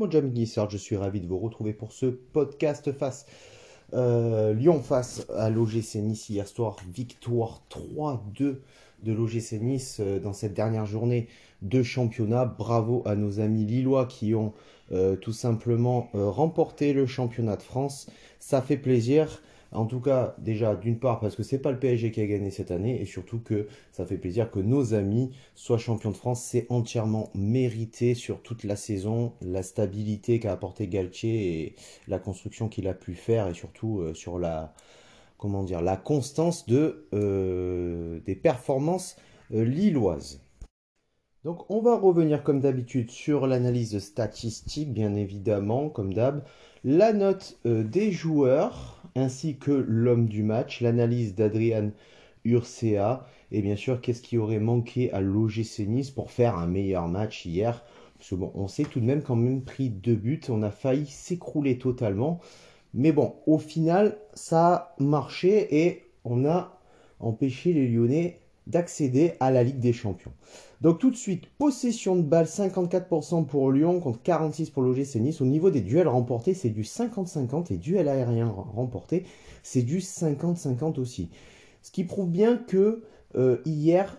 Benjamin Guissard, je suis ravi de vous retrouver pour ce podcast face euh, Lyon face à l'OGC Nice hier soir, victoire 3-2 de l'OGC Nice euh, dans cette dernière journée de championnat. Bravo à nos amis lillois qui ont euh, tout simplement remporté le championnat de France. Ça fait plaisir. En tout cas, déjà, d'une part, parce que c'est pas le PSG qui a gagné cette année, et surtout que ça fait plaisir que nos amis soient champions de France. C'est entièrement mérité sur toute la saison, la stabilité qu'a apporté Galtier et la construction qu'il a pu faire, et surtout euh, sur la, comment dire, la constance euh, des performances euh, lilloises. Donc on va revenir comme d'habitude sur l'analyse statistique, bien évidemment, comme d'hab, la note des joueurs, ainsi que l'homme du match, l'analyse d'Adrian Urcea, et bien sûr, qu'est-ce qui aurait manqué à l'OGC Nice pour faire un meilleur match hier? Parce que bon, on s'est tout de même quand même pris deux buts, on a failli s'écrouler totalement. Mais bon, au final, ça a marché et on a empêché les Lyonnais d'accéder à la Ligue des Champions. Donc tout de suite, possession de balle 54% pour Lyon contre 46% pour l'OGC Nice. Au niveau des duels remportés, c'est du 50-50 et duels aériens remportés, c'est du 50-50 aussi. Ce qui prouve bien que euh, hier,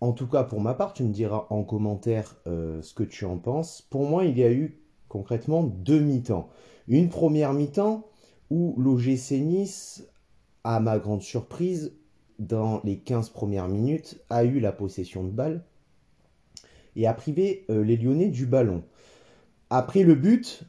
en tout cas pour ma part, tu me diras en commentaire euh, ce que tu en penses. Pour moi, il y a eu concrètement deux mi-temps. Une première mi-temps où l'OGC Nice, à ma grande surprise, dans les 15 premières minutes, a eu la possession de balle et a privé euh, les Lyonnais du ballon. Après le but,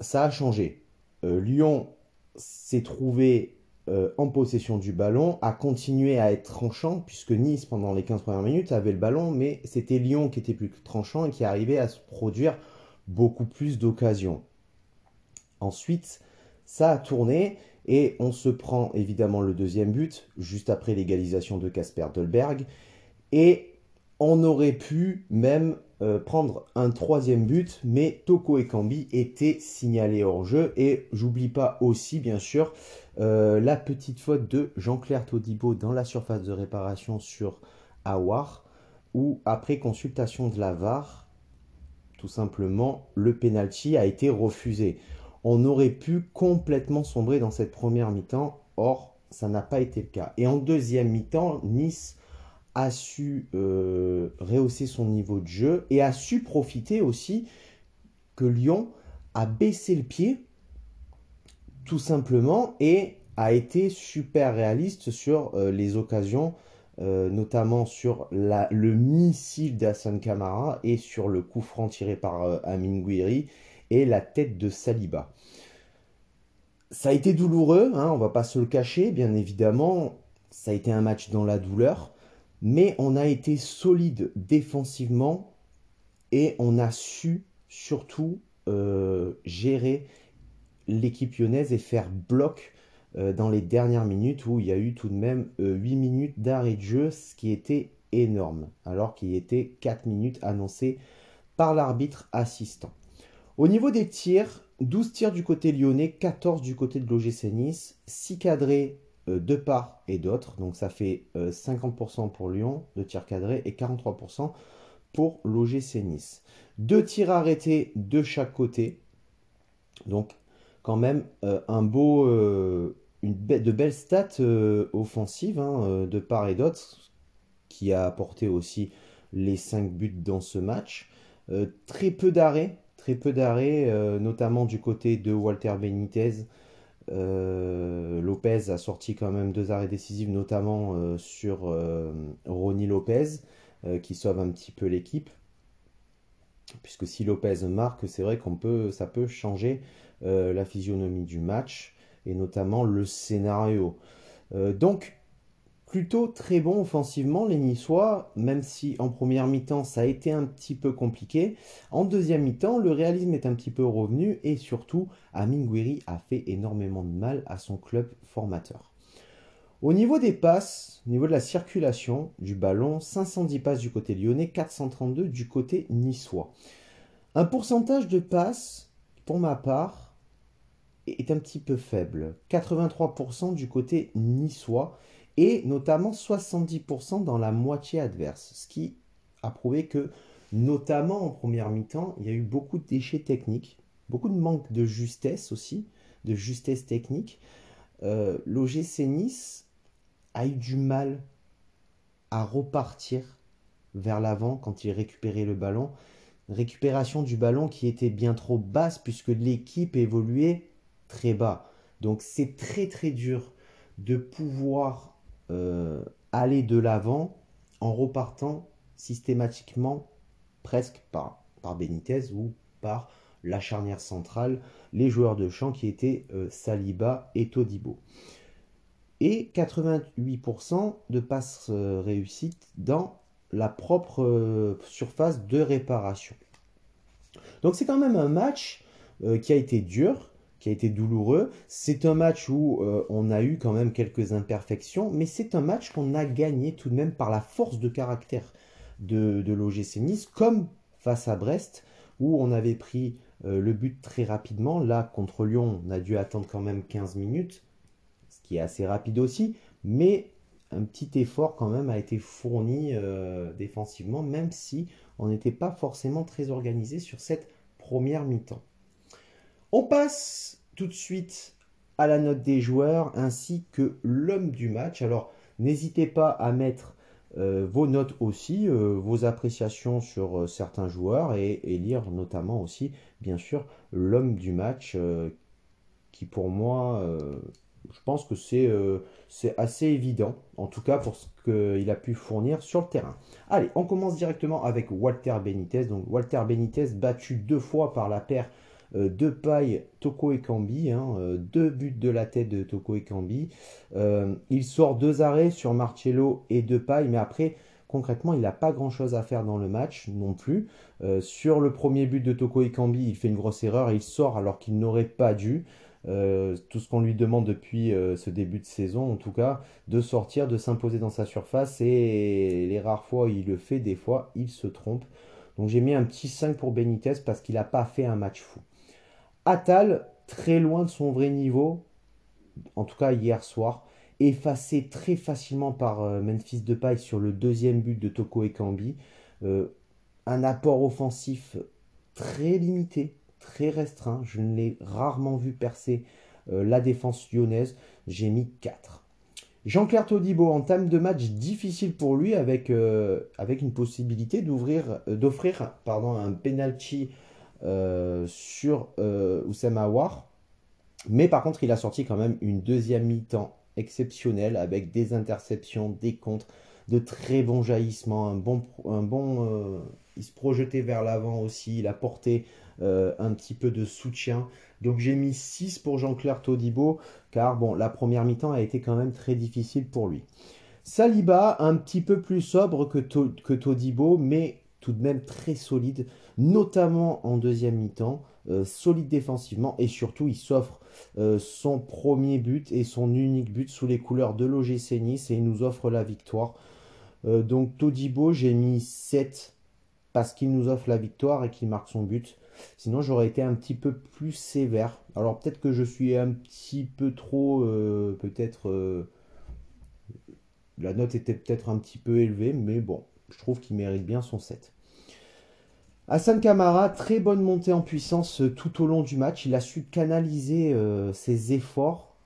ça a changé. Euh, Lyon s'est trouvé euh, en possession du ballon, a continué à être tranchant, puisque Nice, pendant les 15 premières minutes, avait le ballon, mais c'était Lyon qui était plus tranchant et qui arrivait à se produire beaucoup plus d'occasions. Ensuite, ça a tourné et on se prend évidemment le deuxième but, juste après l'égalisation de Casper Dolberg. Et on aurait pu même euh, prendre un troisième but, mais Toko et Kambi étaient signalés hors jeu. Et j'oublie pas aussi, bien sûr, euh, la petite faute de Jean-Claire Todibo dans la surface de réparation sur Awar, où après consultation de la VAR, tout simplement, le penalty a été refusé. On aurait pu complètement sombrer dans cette première mi-temps, or ça n'a pas été le cas. Et en deuxième mi-temps, Nice a su euh, rehausser son niveau de jeu et a su profiter aussi que Lyon a baissé le pied tout simplement et a été super réaliste sur euh, les occasions, euh, notamment sur le missile d'Hassan Kamara et sur le coup franc tiré par Amin Gouiri et la tête de Saliba. Ça a été douloureux, hein, on va pas se le cacher, bien évidemment. Ça a été un match dans la douleur mais on a été solide défensivement et on a su surtout euh, gérer l'équipe lyonnaise et faire bloc euh, dans les dernières minutes où il y a eu tout de même 8 euh, minutes d'arrêt de jeu, ce qui était énorme, alors qu'il était 4 minutes annoncées par l'arbitre assistant. Au niveau des tirs, 12 tirs du côté lyonnais, 14 du côté de l'OGC Nice, 6 cadrés euh, de part et d'autre. Donc ça fait 50% euh, pour Lyon de tirs cadrés et 43% pour l'OGC Nice. Deux tirs arrêtés de chaque côté. Donc quand même euh, un beau, une de belles stats offensives hein, de part et d'autre qui a apporté aussi les 5 buts dans ce match. très peu d'arrêts, très peu d'arrêts, notamment du côté de Walter Benitez euh, Lopez a sorti quand même deux arrêts décisifs, notamment euh, sur euh, Ronnie Lopez, qui sauve un petit peu l'équipe. Puisque si Lopez marque, c'est vrai qu'on peut, ça peut changer la physionomie du match et notamment le scénario. donc, plutôt très bon offensivement, les Niçois, même si en première mi-temps ça a été un petit peu compliqué. En deuxième mi-temps, le réalisme est un petit peu revenu et surtout, Amin Gouiri a fait énormément de mal à son club formateur. Au niveau des passes, au niveau de la circulation du ballon, 510 passes du côté lyonnais, 432 du côté niçois. Un pourcentage de passes, pour ma part, est un petit peu faible. 83% du côté niçois et notamment 70% dans la moitié adverse, ce qui a prouvé que, notamment en première mi-temps, il y a eu beaucoup de déchets techniques beaucoup de manque de justesse aussi, de justesse technique. Euh, L'OGC Nice a eu du mal à repartir vers l'avant quand il récupérait le ballon. Récupération du ballon qui était bien trop basse puisque l'équipe évoluait très bas. Donc c'est très très dur de pouvoir euh, aller de l'avant en repartant systématiquement presque par, par Benitez ou par la charnière centrale, les joueurs de champ qui étaient euh, Saliba et Todibo. Et 88% de passes euh, réussites dans la propre euh, surface de réparation. Donc c'est quand même un match qui a été dur, qui a été douloureux. C'est un match où on a eu quand même quelques imperfections, mais c'est un match qu'on a gagné tout de même par la force de caractère de, de l'OGC Nice, comme face à Brest, où on avait pris euh, le but très rapidement. Là, contre Lyon, on a dû attendre quand même 15 minutes, ce qui est assez rapide aussi, mais un petit effort quand même a été fourni euh, défensivement, même si on n'était pas forcément très organisé sur cette première mi-temps. On passe tout de suite à la note des joueurs ainsi que l'homme du match. Alors, n'hésitez pas à mettre euh, vos notes aussi, euh, vos appréciations sur euh, certains joueurs et, lire notamment aussi, bien sûr, l'homme du match, qui pour moi, je pense que c'est c'est assez évident, en tout cas pour ce qu'il a pu fournir sur le terrain. Allez, on commence directement avec Walter Benitez. Donc Walter Benitez battu deux fois par la paire deux pailles Toko et Kambi, hein, euh, deux buts de la tête de Toko et Kambi. Euh, il sort deux arrêts sur Marcello et deux pailles, mais après, concrètement, il n'a pas grand-chose à faire dans le match non plus. sur le premier but de Toko et Kambi, il fait une grosse erreur et il sort alors qu'il n'aurait pas dû. tout ce qu'on lui demande depuis ce début de saison, en tout cas, de sortir, de s'imposer dans sa surface. Et les rares fois où il le fait, des fois, il se trompe. Donc j'ai mis un petit 5 pour Benitez parce qu'il n'a pas fait un match fou. Atal, très loin de son vrai niveau, en tout cas hier soir, effacé très facilement par euh, Memphis Depay sur le deuxième but de Toko Ekambi. Euh, un apport offensif très limité, très restreint. Je ne l'ai rarement vu percer euh, la défense lyonnaise. J'ai mis 4. Jean-Claire Todibo entame de match difficile pour lui avec, avec une possibilité d'offrir un penalty sur euh, Oussem Aouar. Mais par contre, il a sorti quand même une deuxième mi-temps exceptionnelle avec des interceptions, des contres, de très bons jaillissements, un bon, un bon euh, il se projetait vers l'avant aussi, il a porté un petit peu de soutien. Donc j'ai mis 6 pour Jean-Claire Todibo, car bon, la première mi-temps a été quand même très difficile pour lui. Saliba, un petit peu plus sobre que, que Todibo, mais tout de même très solide, notamment en deuxième mi-temps, euh, solide défensivement et surtout il s'offre euh, son premier but et son unique but sous les couleurs de l'OGC Nice et il nous offre la victoire. Euh, donc Todibo, j'ai mis 7 parce qu'il nous offre la victoire et qu'il marque son but. Sinon, j'aurais été un petit peu plus sévère. Alors peut-être que je suis un petit peu trop, peut-être, la note était peut-être un petit peu élevée, mais bon, je trouve qu'il mérite bien son 7. Hassan Kamara, très bonne montée en puissance euh, tout au long du match. Il a su canaliser euh, ses efforts,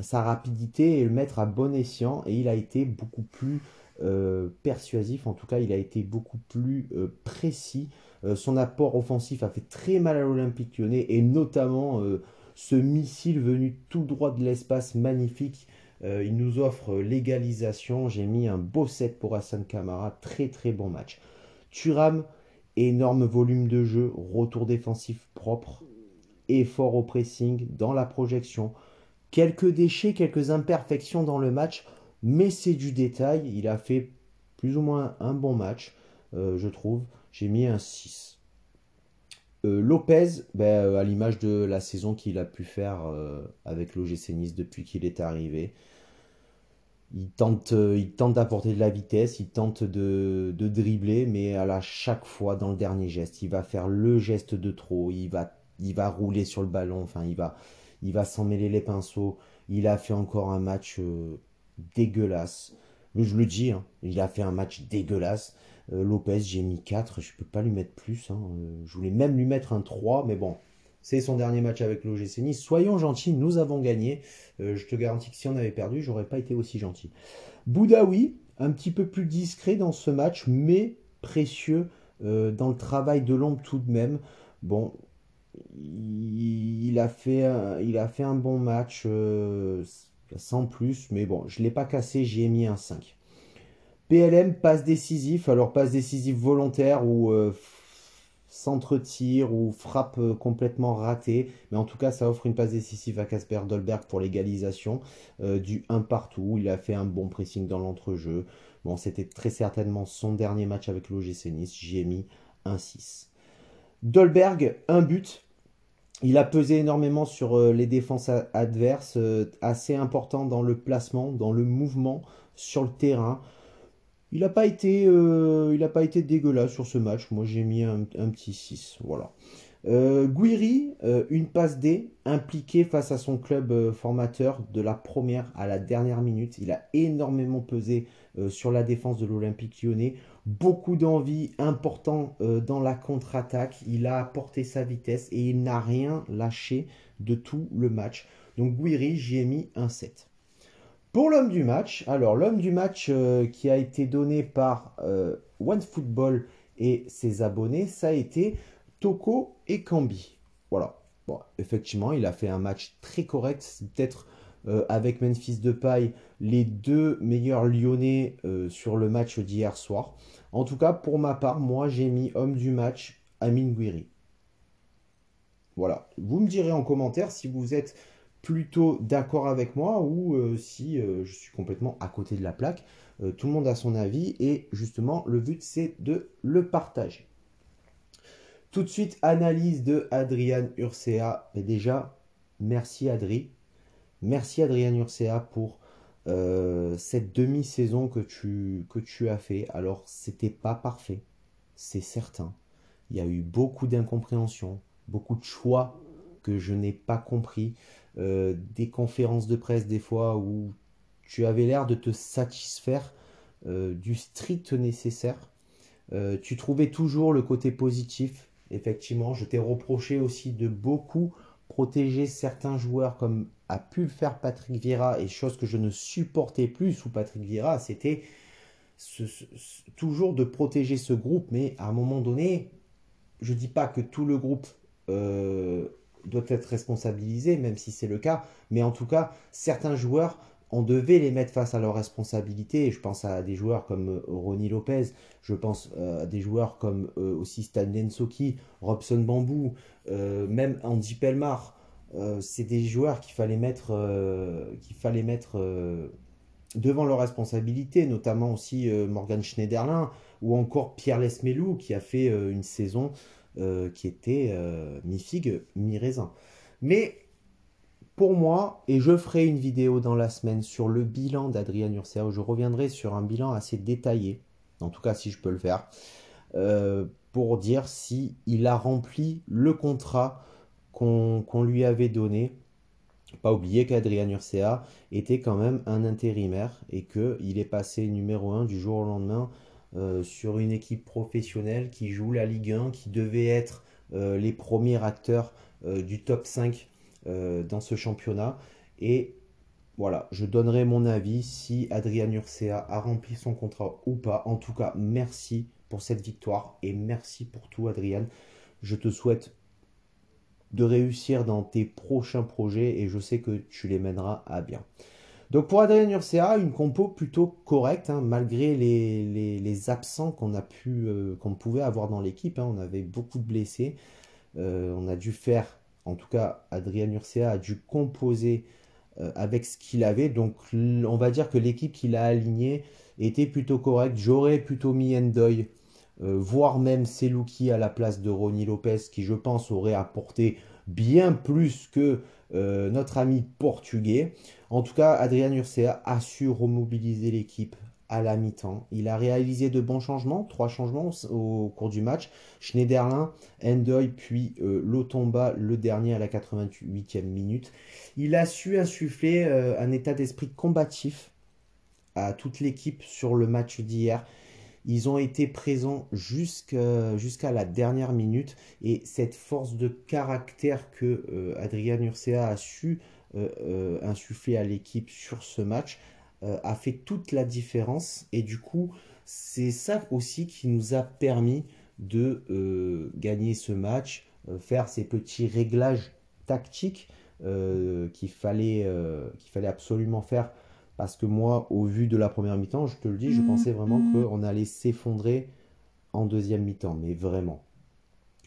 sa rapidité et le mettre à bon escient. Et il a été beaucoup plus euh, persuasif. En tout cas, il a été beaucoup plus précis. son apport offensif a fait très mal à l'Olympique lyonnais. Et notamment ce missile venu tout droit de l'espace magnifique. il nous offre l'égalisation. J'ai mis un beau set pour Hassan Kamara. Très très bon match. Turam énorme volume de jeu, retour défensif propre, effort au pressing, dans la projection, quelques déchets, quelques imperfections dans le match, mais c'est du détail. Il a fait plus ou moins un bon match, euh, je trouve. J'ai mis un 6. Euh, Lopez, ben, euh, à l'image de la saison qu'il a pu faire avec l'OGC Nice depuis qu'il est arrivé, il tente, euh, il tente d'apporter de la vitesse, il tente de, dribbler, mais à chaque fois dans le dernier geste, il va faire le geste de trop, il va, il va rouler sur le ballon, enfin il va, il va s'en mêler les pinceaux. Il a fait encore un match euh, dégueulasse. Je le dis, hein, il a fait un match dégueulasse. Euh, Lopez, j'ai mis 4, je peux pas lui mettre plus. Hein. je voulais même lui mettre un 3, mais bon, C'est son dernier match avec l'OGC Nice. Soyons gentils, nous avons gagné. je te garantis que si on avait perdu, j'aurais pas été aussi gentil. Boudaoui, un petit peu plus discret dans ce match, mais précieux dans le travail de l'ombre tout de même. Bon, il, a, fait, un, bon match euh, sans plus, mais bon, je ne l'ai pas cassé, j'y ai mis un 5. PLM, passe décisif, alors passe décisif volontaire ou euh, centre-tir ou frappe euh, complètement ratée, mais en tout cas ça offre une passe décisive à Casper Dolberg pour l'égalisation du 1 partout, il a fait un bon pressing dans l'entrejeu, bon c'était très certainement son dernier match avec l'OGC Nice, j'y mis un 6. Dolberg, un but, il a pesé énormément sur euh, les défenses adverses, euh, assez important dans le placement, dans le mouvement sur le terrain. Il n'a pas, été, euh, pas été dégueulasse sur ce match. Moi, j'ai mis un, petit 6. Voilà. Euh, Guiri, une passe D, impliqué face à son club formateur de la première à la dernière minute. Il a énormément pesé sur la défense de l'Olympique lyonnais beaucoup d'envie, important euh, dans la contre-attaque. Il a apporté sa vitesse et il n'a rien lâché de tout le match. Donc Guiri, j'y ai mis un 7. Pour l'homme du match, alors l'homme du match euh, qui a été donné par euh, OneFootball et ses abonnés, ça a été Toko et Kambi. Voilà. Bon, effectivement, il a fait un match très correct. Peut-être avec Memphis Depay les deux meilleurs lyonnais sur le match d'hier soir. En tout cas, pour ma part, moi, j'ai mis homme du match Amin Gouiri. Voilà. Vous me direz en commentaire si vous êtes plutôt d'accord avec moi ou euh, si euh, je suis complètement à côté de la plaque. Euh, tout le monde a son avis et justement, le but, c'est de le partager. Tout de suite, analyse de Adrian Urcea. Déjà, merci Adri. Merci Adrian Urcea pour cette demi-saison que tu, que tu as fait, alors c'était pas parfait, c'est certain. Il y a eu beaucoup d'incompréhension, beaucoup de choix que je n'ai pas compris, euh, des conférences de presse des fois où tu avais l'air de te satisfaire euh, du strict nécessaire. tu trouvais toujours le côté positif, effectivement. Je t'ai reproché aussi de beaucoup protéger certains joueurs comme a pu le faire Patrick Vieira, et chose que je ne supportais plus sous Patrick Vieira, c'était toujours de protéger ce groupe, mais à un moment donné, je ne dis pas que tout le groupe euh, doit être responsabilisé, même si c'est le cas, mais en tout cas, certains joueurs, on devait les mettre face à leurs responsabilités. Je pense à des joueurs comme euh, Ronnie Lopez, je pense euh, à des joueurs comme aussi Stan Lensoki, Robson Bambou, même Andy Pelmar. Euh, c'est des joueurs qu'il fallait mettre, euh, qu'il fallait mettre euh, devant leurs responsabilités, notamment aussi Morgan Schneiderlin ou encore Pierre Lesmelou qui a fait une saison qui était mi-figue, mi-raisin. Mais pour moi, et je ferai une vidéo dans la semaine sur le bilan d'Adrien Urcea, où je reviendrai sur un bilan assez détaillé, en tout cas si je peux le faire, pour dire si il a rempli le contrat qu'on lui avait donné. Pas oublier qu'Adrien Urcea était quand même un intérimaire et qu'il est passé numéro 1 du jour au lendemain euh, sur une équipe professionnelle qui joue la Ligue 1, qui devait être euh, les premiers acteurs euh, du top 5 dans ce championnat. Et voilà, je donnerai mon avis si Adrien Urcea a rempli son contrat ou pas. En tout cas, merci pour cette victoire et merci pour tout, Adrien. Je te souhaite de réussir dans tes prochains projets et je sais que tu les mèneras à bien. Donc pour Adrien Urcea, une compo plutôt correcte, hein, malgré les, absents euh, qu'on pouvait avoir dans l'équipe. Hein. on avait beaucoup de blessés. Euh, on a dû faire, en tout cas, Adrien Urcea a dû composer euh, avec ce qu'il avait. Donc on va dire que l'équipe qu'il a alignée était plutôt correcte. J'aurais plutôt mis Endoy voire même Selouki à la place de Ronnie Lopez, qui je pense aurait apporté bien plus que euh, notre ami portugais. En tout cas, Adrian Urcea a su remobiliser l'équipe à la mi-temps. Il a réalisé de bons changements, trois changements au, cours du match. Schneiderlin, Endoy, puis euh, Lotomba, le dernier à la 88e minute. Il a su insuffler un état d'esprit combatif à toute l'équipe sur le match d'hier Ils ont été présents jusqu'à la dernière minute. Et cette force de caractère que euh, Adrien Urcea a su euh, euh, insuffler à l'équipe sur ce match a fait toute la différence. Et du coup c'est ça aussi qui nous a permis de gagner ce match, faire ces petits réglages tactiques qu'il fallait, qu'il fallait absolument faire parce que moi, au vu de la première mi-temps, je te le dis, je mm. pensais vraiment mm. qu'on allait s'effondrer en deuxième mi-temps, mais vraiment.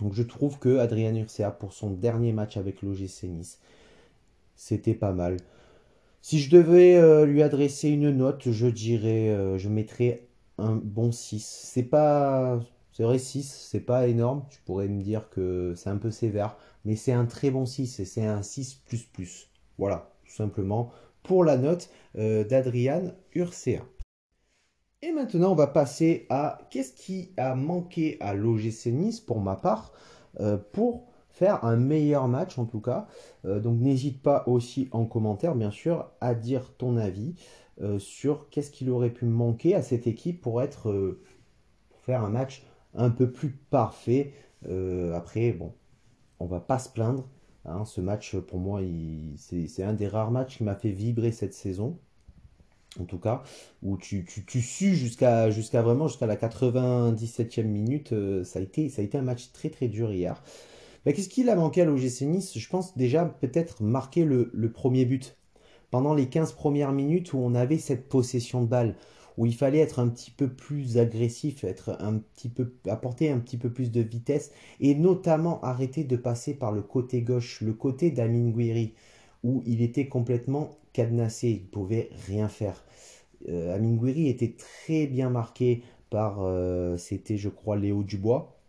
Donc je trouve que Adrien Urcea, pour son dernier match avec l'OGC Nice, c'était pas mal. Si je devais euh, lui adresser une note, je dirais, euh, je mettrais un bon 6. C'est pas, c'est vrai 6, c'est pas énorme. Tu pourrais me dire que c'est un peu sévère, mais c'est un très bon 6 et c'est un 6 Voilà, tout simplement pour la note euh, d'Adrian Urcea. Et maintenant, on va passer à qu'est-ce qui a manqué à l'OGC Nice pour ma part euh, pour faire un meilleur match en tout cas. Euh, donc n'hésite pas aussi en commentaire, bien sûr, à dire ton avis sur qu'est-ce qu'il aurait pu manquer à cette équipe pour être faire un match un peu plus parfait. après, bon, on va pas se plaindre. Hein, ce match, pour moi, c'est un des rares matchs qui m'a fait vibrer cette saison. En tout cas, où tu, tu, tu sues jusqu'à vraiment jusqu'à la 97e minute. Euh, ça, a été, ça a été un match très très dur hier. Qu'est-ce qu'il a manqué à l'OGC Nice? Je pense déjà peut-être marquer le, le premier but. Pendant les 15 premières minutes où on avait cette possession de balle, où il fallait être un petit peu plus agressif, être un petit peu, apporter un petit peu plus de vitesse et notamment arrêter de passer par le côté gauche, le côté d'Amin Gouiri, où il était complètement cadenassé, il ne pouvait rien faire. Euh, était très bien marqué par, euh, c'était je crois Léo Dubois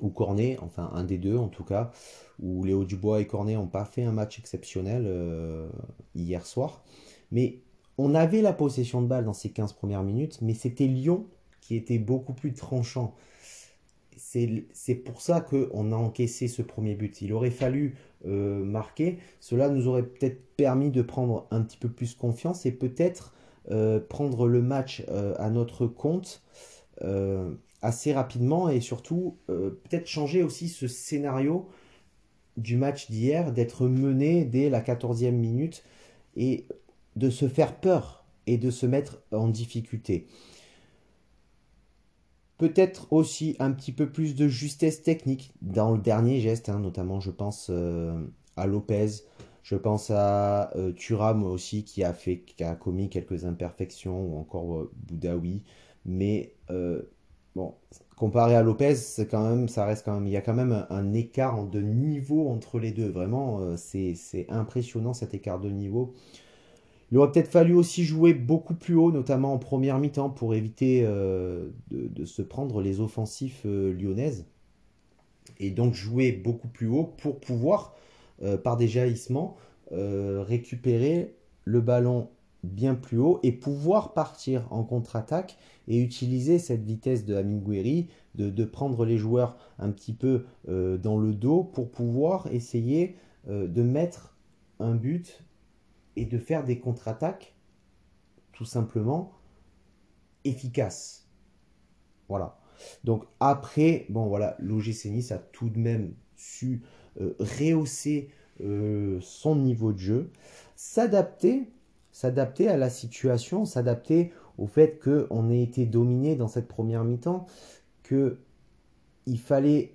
ou Cornet, enfin un des deux en tout cas, où Léo Dubois et Cornet n'ont pas fait un match exceptionnel euh, hier soir. Mais on avait la possession de balle dans ces 15 premières minutes, mais c'était Lyon qui était beaucoup plus tranchant. C'est pour ça qu'on a encaissé ce premier but. Il aurait fallu euh, marquer. Cela nous aurait peut-être permis de prendre un petit peu plus confiance et peut-être euh, prendre le match euh, à notre compte assez rapidement et surtout peut-être changer aussi ce scénario du match d'hier, d'être mené dès la 14e minute et de se faire peur et de se mettre en difficulté. Peut-être aussi un petit peu plus de justesse technique dans le dernier geste, hein, notamment je pense euh, à Lopez, je pense à euh, aussi qui a fait, qui commis quelques imperfections ou encore euh, Boudaoui, mais bon, comparé à Lopez, quand même, ça reste quand même, il y a quand même un écart de niveau entre les deux. Vraiment, c'est impressionnant cet écart de niveau. Il aurait peut-être fallu aussi jouer beaucoup plus haut, notamment en première mi-temps, pour éviter euh, de, se prendre les offensifs euh, lyonnaises. Et donc jouer beaucoup plus haut pour pouvoir, euh, par des jaillissements, récupérer le ballon bien plus haut et pouvoir partir en contre-attaque et utiliser cette vitesse de Amigueri, de, de, prendre les joueurs un petit peu dans le dos pour pouvoir essayer de mettre un but et de faire des contre-attaques tout simplement efficaces. Voilà. Donc après, bon voilà, l'OGC Nice a tout de même su euh, rehausser euh, son niveau de jeu, s'adapter, s'adapter à la situation, s'adapter au fait qu'on ait été dominé dans cette première mi-temps, que il fallait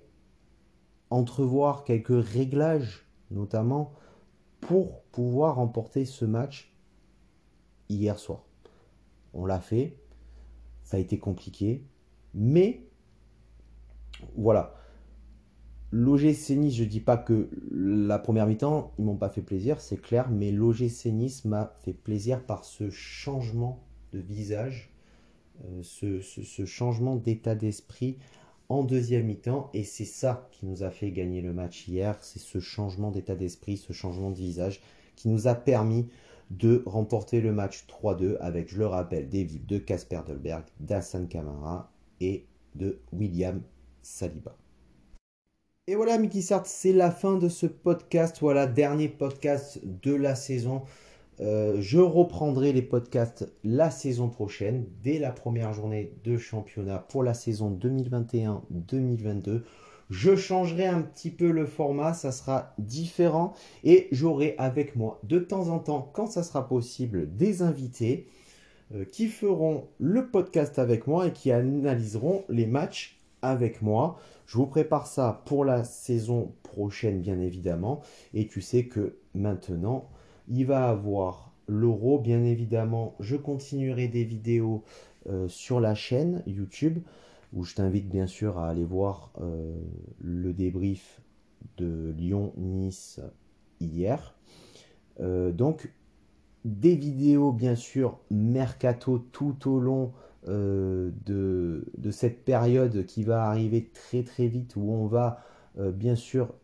entrevoir quelques réglages, notamment pour pouvoir remporter ce match hier soir. On l'a fait, ça a été compliqué, mais voilà. L'OGC Nice, je dis pas que la première mi-temps, ils m'ont pas fait plaisir, c'est clair, mais l'OGC Nice m'a fait plaisir par ce changement de visage, euh, ce, changement d'état d'esprit en deuxième mi-temps et c'est ça qui nous a fait gagner le match hier, c'est ce changement d'état d'esprit, ce changement de visage qui nous a permis de remporter le match 3-2 avec, je le rappelle, des buts de Casper Dolberg, d'Assan Kamara et de William Saliba. Et voilà, Mickey Sart, c'est la fin de ce podcast. Voilà, dernier podcast de la saison. Euh, je reprendrai les podcasts la saison prochaine, dès la première journée de championnat pour la saison 2021-2022. Je changerai un petit peu le format, ça sera différent et j'aurai avec moi de temps en temps, quand ça sera possible, des invités euh, qui feront le podcast avec moi et qui analyseront les matchs avec moi. Je vous prépare ça pour la saison prochaine, bien évidemment. Et tu sais que maintenant, il va avoir l'euro, bien évidemment. Je continuerai des vidéos euh, sur la chaîne YouTube où je t'invite bien sûr à aller voir euh, le débrief de Lyon-Nice hier. Euh, donc, des vidéos bien sûr mercato tout au long euh, de, de, cette période qui va arriver très très vite où on va bien sûr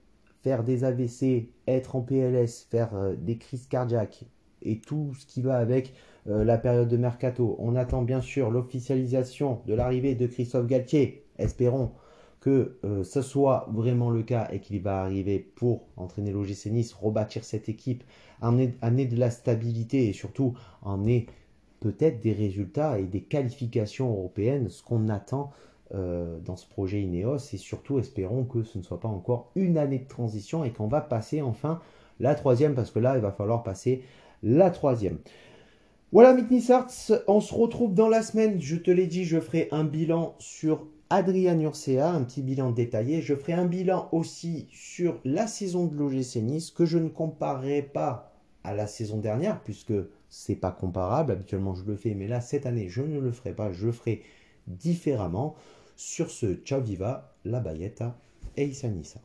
faire des AVC, être en PLS, faire des crises cardiaques et tout ce qui va avec la période de mercato. On attend bien sûr l'officialisation de l'arrivée de Christophe Galtier. Espérons que euh, ce soit vraiment le cas et qu'il va arriver pour entraîner l'OGC Nice, rebâtir cette équipe, amener, de la stabilité et surtout amener peut-être des résultats et des qualifications européennes, ce qu'on attend euh, dans ce projet Ineos et surtout espérons que ce ne soit pas encore une année de transition et qu'on va passer enfin la troisième parce que là il va falloir passer la troisième. Voilà, Arts, on se retrouve dans la semaine. Je te l'ai dit, je ferai un bilan sur Adrien Urcea, un petit bilan détaillé. Je ferai un bilan aussi sur la saison de l'OGC Nice, que je ne comparerai pas à la saison dernière, puisque c'est pas comparable. Habituellement, je le fais, mais là, cette année, je ne le ferai pas. Je ferai différemment. Sur ce, ciao viva, la bayetta et Issa Nissa.